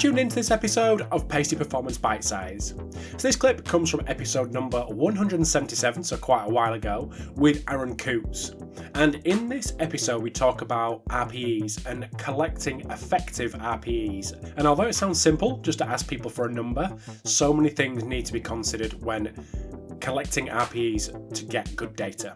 tuned into this episode of Pacey Performance Bite Size. So, this clip comes from episode number 177, so quite a while ago, with Aaron Coutts. And in this episode, we talk about RPEs and collecting effective RPEs. And although it sounds simple just to ask people for a number, so many things need to be considered when collecting RPEs to get good data.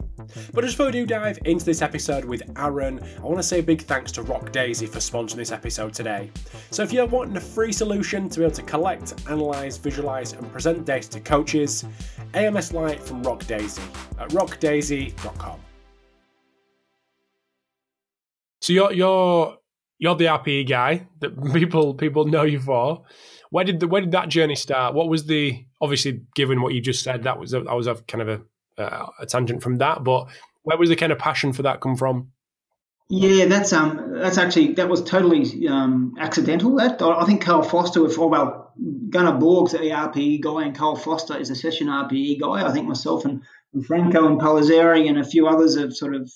But just before we do dive into this episode with Aaron, I want to say a big thanks to Rock Daisy for sponsoring this episode today. So if you're wanting a free solution to be able to collect, analyze, visualize, and present data to coaches, AMS Lite from Rock Daisy at rockdaisy.com. So you're you're you're the RPE guy that people people know you for. Where did the where did that journey start? What was the obviously given what you just said that was a, that was a kind of a, uh, a tangent from that, but where was the kind of passion for that come from? Yeah, that's um, that's actually that was totally um, accidental. That I think Carl Foster, with oh, well, Gunnar Borg's the RPE guy, and Carl Foster is a session RPE guy. I think myself and, and Franco Impellizzeri and a few others have sort of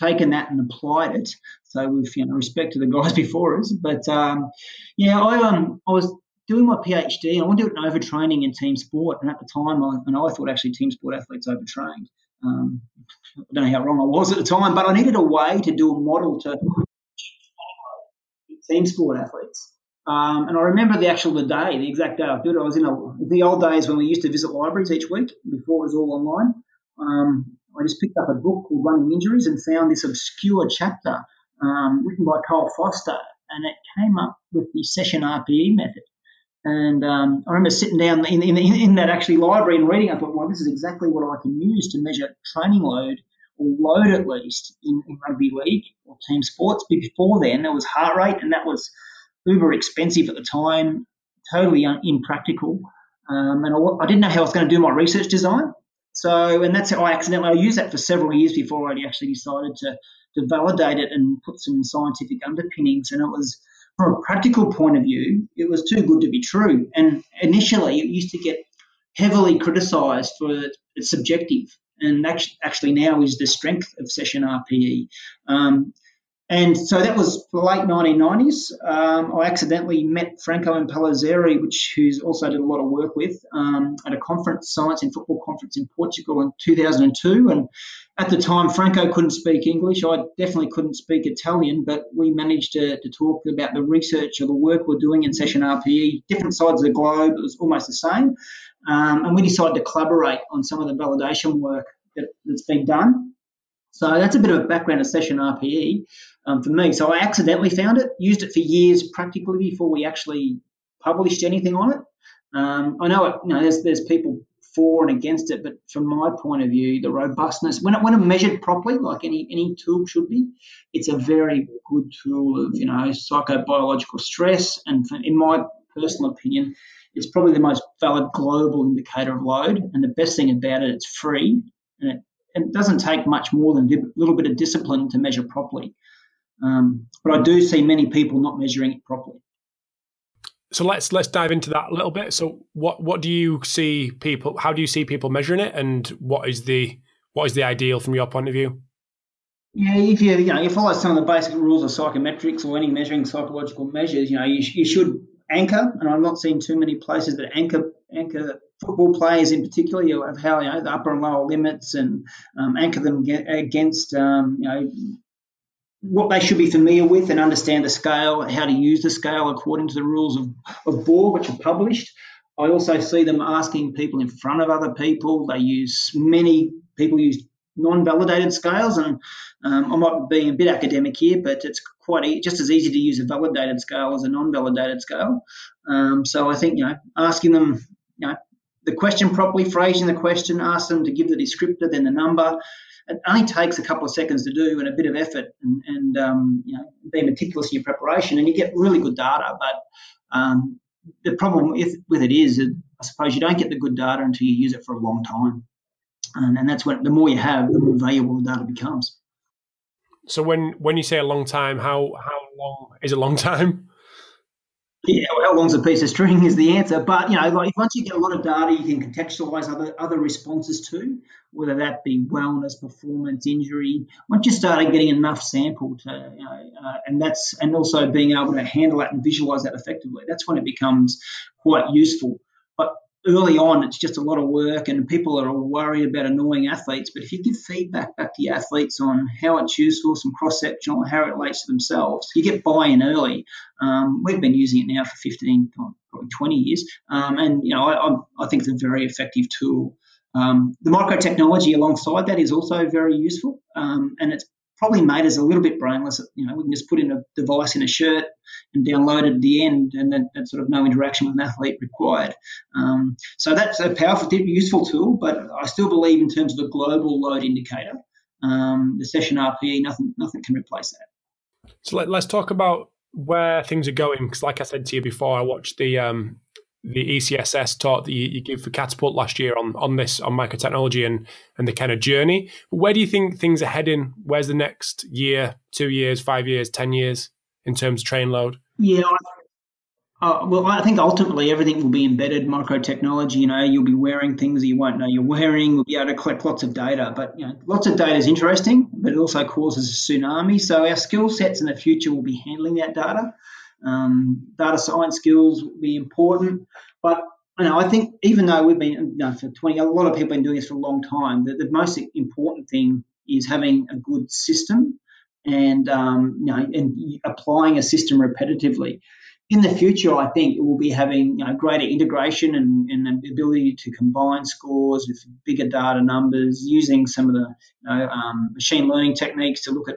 taken that and applied it. So we've you know respect to the guys before us. But um, yeah, I um I was doing my PhD. I wanted to do an overtraining in team sport, and at the time, I, and I thought actually team sport athletes overtrained. Um, I don't know how wrong I was at the time, but I needed a way to do a model to team sport athletes. Um, and I remember the actual the day, the exact day I did it. I was in a, the old days when we used to visit libraries each week before it was all online. Um, I just picked up a book called Running Injuries and found this obscure chapter um, written by Carl Foster, and it came up with the session RPE method. And um, I remember sitting down in, in, in, that actually library and reading. I thought, well, this is exactly what I can use to measure training load or load at least in, in rugby league or team sports. Before then, there was heart rate, and that was uber expensive at the time, totally un- impractical. Um, and I, I, didn't know how I was going to do my research design. So, and that's how I accidentally I used that for several years before I actually decided to to validate it and put some scientific underpinnings. And it was from a practical point of view, it was too good to be true. And initially, it used to get heavily criticised for its subjective, and actually now is the strength of session RPE. Um, and so that was the late 1990s. Um, I accidentally met Franco Impellizzeri, which who's also did a lot of work with, um, at a conference, science and football conference in Portugal in 2002. And at the time, Franco couldn't speak English. I definitely couldn't speak Italian, but we managed to, to talk about the research or the work we're doing in Session RPE, different sides of the globe. It was almost the same. Um, and we decided to collaborate on some of the validation work that, that's been done. So that's a bit of a background of Session RPE um, for me. So I accidentally found it, used it for years practically before we actually published anything on it. Um, I know it, you know there's there's people for and against it, but from my point of view, the robustness when it, when it measured properly, like any any tool should be, it's a very good tool of you know psychobiological stress, and in my personal opinion, it's probably the most valid global indicator of load. And the best thing about it, it's free, and it, it doesn't take much more than a little bit of discipline to measure properly. Um, but I do see many people not measuring it properly. So let's let's dive into that a little bit. So what what do you see people? How do you see people measuring it, and what is the what is the ideal from your point of view? Yeah, if you you know you follow some of the basic rules of psychometrics or any measuring psychological measures, you know you, you should anchor, and I'm not seeing too many places that anchor anchor football players in particular of how you know the upper and lower limits and um, anchor them against um, you know what they should be familiar with and understand the scale, how to use the scale according to the rules of, of Borg, which are published. I also see them asking people in front of other people. They use many people use non-validated scales, and um, I might be a bit academic here, but it's quite e- just as easy to use a validated scale as a non-validated scale. Um, so I think you know asking them you know the question properly, phrasing the question, ask them to give the descriptor, then the number, it only takes a couple of seconds to do and a bit of effort and, and um, you know, be meticulous in your preparation, and you get really good data. But um, the problem with, with it is, I suppose, you don't get the good data until you use it for a long time, and, and that's when the more you have, the more valuable the data becomes. So when when you say a long time, how how long is a long time? Yeah, well, how long's a piece of string is the answer. But you know, like once you get a lot of data, you can contextualize other other responses too, whether that be wellness, performance, injury. Once you start getting enough sample to, you know, uh, and that's and also being able to handle that and visualize that effectively, that's when it becomes quite useful early on, it's just a lot of work, and people are worried about annoying athletes. But if you give feedback back to your athletes on how it's useful, some cross sectional, how it relates to themselves, you get buy in early. Um, we've been using it now for 15, probably 20 years, um, and you know I, I, think it's a very effective tool. Um, the micro technology alongside that is also very useful, um, and it's probably made us a little bit brainless. You know, we can just put in a device in a shirt and download it at the end, and then sort of no interaction with an athlete required. Um, so that's a powerful, useful tool, but I still believe in terms of a global load indicator, um, the session RPE, nothing, nothing can replace that. So let, us talk about where things are going. Because, like I said to you before, I watched the um, the ECSS talk that you, you gave for Catapult last year on on this on microtechnology and and the kind of journey. Where do you think things are heading? Where's the next year, two years, five years, ten years in terms of train load? Yeah. Uh, well, I think ultimately everything will be embedded microtechnology. You know, you'll be wearing things you won't know you're wearing. We'll be able to collect lots of data, but you know, lots of data is interesting, but it also causes a tsunami. So our skill sets in the future will be handling that data. Um, data science skills will be important, but you know, I think even though we've been you know, for 20, a lot of people have been doing this for a long time, the, the most important thing is having a good system and, um, you know, and applying a system repetitively. In the future, I think it will be having you know, greater integration and, and the ability to combine scores with bigger data numbers, using some of the you know, um, machine learning techniques to look at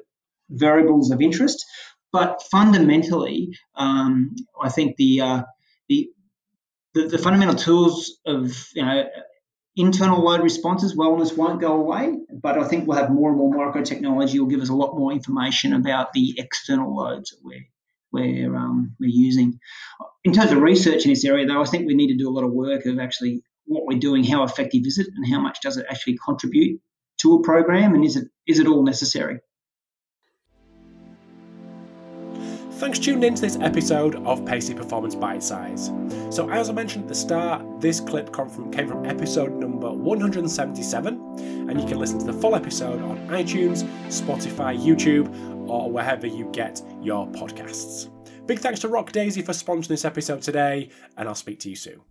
variables of interest. But fundamentally, um, I think the, uh, the, the the fundamental tools of you know internal load responses, wellness won't go away, but I think we'll have more and more micro technology will give us a lot more information about the external loads that we're we're, um, we're using. In terms of research in this area, though, I think we need to do a lot of work of actually what we're doing, how effective is it, and how much does it actually contribute to a program, and is it is it all necessary? Thanks for tuning in to this episode of Pacey Performance Bite Size. So, as I mentioned at the start, this clip came from episode number 177, and you can listen to the full episode on iTunes, Spotify, YouTube, or wherever you get your podcasts. Big thanks to Rock Daisy for sponsoring this episode today, and I'll speak to you soon.